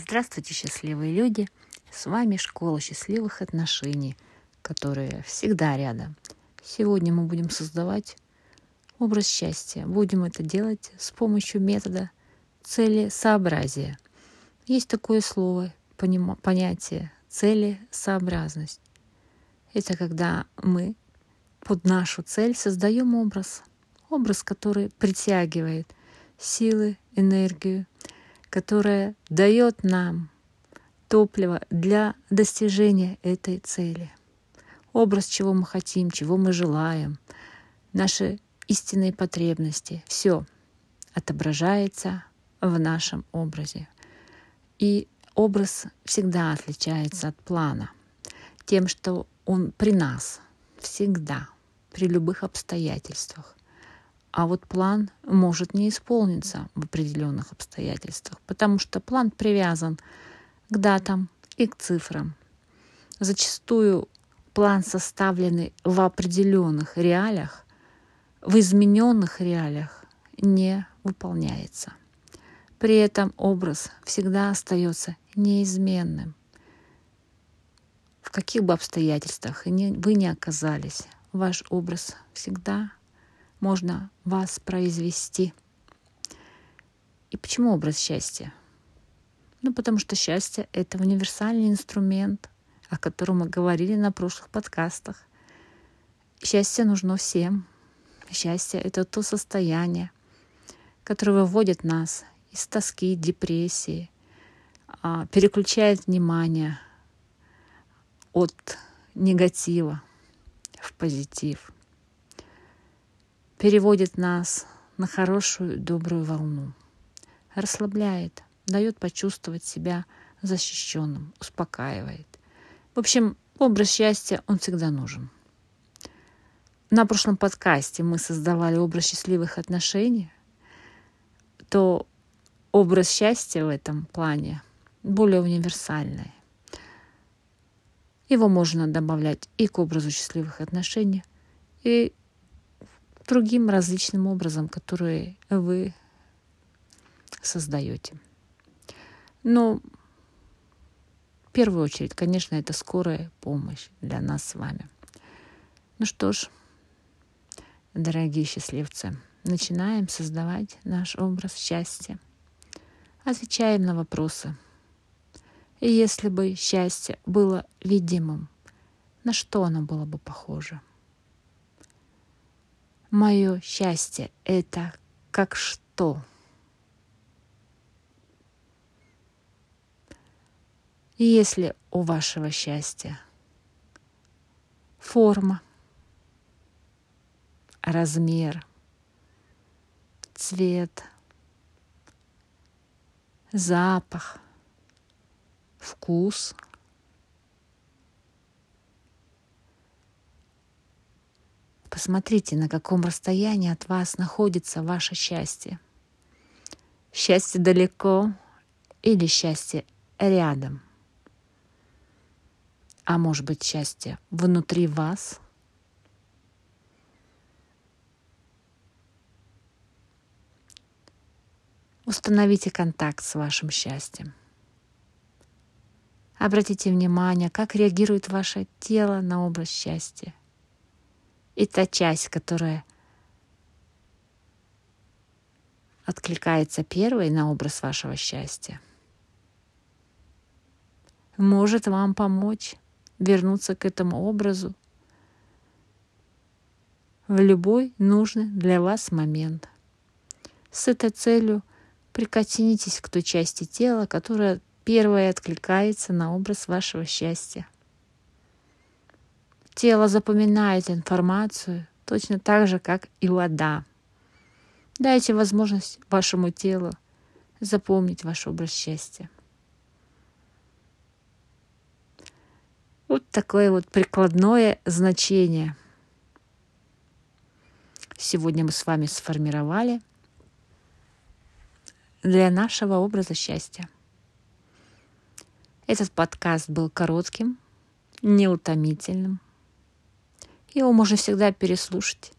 Здравствуйте, счастливые люди! С вами Школа счастливых отношений, которая всегда рядом. Сегодня мы будем создавать образ счастья. Будем это делать с помощью метода целесообразия. Есть такое слово, понятие целесообразность. Это когда мы под нашу цель создаем образ. Образ, который притягивает силы, энергию, которая дает нам топливо для достижения этой цели. Образ, чего мы хотим, чего мы желаем, наши истинные потребности, все отображается в нашем образе. И образ всегда отличается от плана тем, что он при нас всегда, при любых обстоятельствах. А вот план может не исполниться в определенных обстоятельствах, потому что план привязан к датам и к цифрам. Зачастую план, составленный в определенных реалиях, в измененных реалиях, не выполняется. При этом образ всегда остается неизменным. В каких бы обстоятельствах вы не оказались, ваш образ всегда можно вас произвести. И почему образ счастья? Ну, потому что счастье — это универсальный инструмент, о котором мы говорили на прошлых подкастах. Счастье нужно всем. Счастье — это то состояние, которое выводит нас из тоски, депрессии, а, переключает внимание от негатива в позитив — переводит нас на хорошую, добрую волну, расслабляет, дает почувствовать себя защищенным, успокаивает. В общем, образ счастья, он всегда нужен. На прошлом подкасте мы создавали образ счастливых отношений, то образ счастья в этом плане более универсальный. Его можно добавлять и к образу счастливых отношений, и другим различным образом, которые вы создаете. Но в первую очередь, конечно, это скорая помощь для нас с вами. Ну что ж, дорогие счастливцы, начинаем создавать наш образ счастья. Отвечаем на вопросы. И если бы счастье было видимым, на что оно было бы похоже? Мое счастье — это как что? Если у вашего счастья форма, размер, цвет, запах, вкус — Посмотрите, на каком расстоянии от вас находится ваше счастье. Счастье далеко или счастье рядом? А может быть счастье внутри вас? Установите контакт с вашим счастьем. Обратите внимание, как реагирует ваше тело на образ счастья и та часть, которая откликается первой на образ вашего счастья, может вам помочь вернуться к этому образу в любой нужный для вас момент. С этой целью прикоснитесь к той части тела, которая первая откликается на образ вашего счастья. Тело запоминает информацию точно так же, как и вода. Дайте возможность вашему телу запомнить ваш образ счастья. Вот такое вот прикладное значение. Сегодня мы с вами сформировали для нашего образа счастья. Этот подкаст был коротким, неутомительным, его можно всегда переслушать.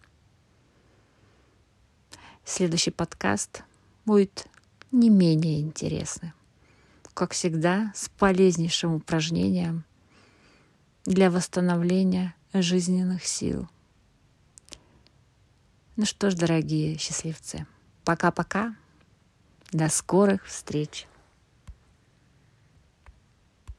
Следующий подкаст будет не менее интересный. как всегда, с полезнейшим упражнением для восстановления жизненных сил. Ну что ж, дорогие счастливцы, пока-пока. До скорых встреч!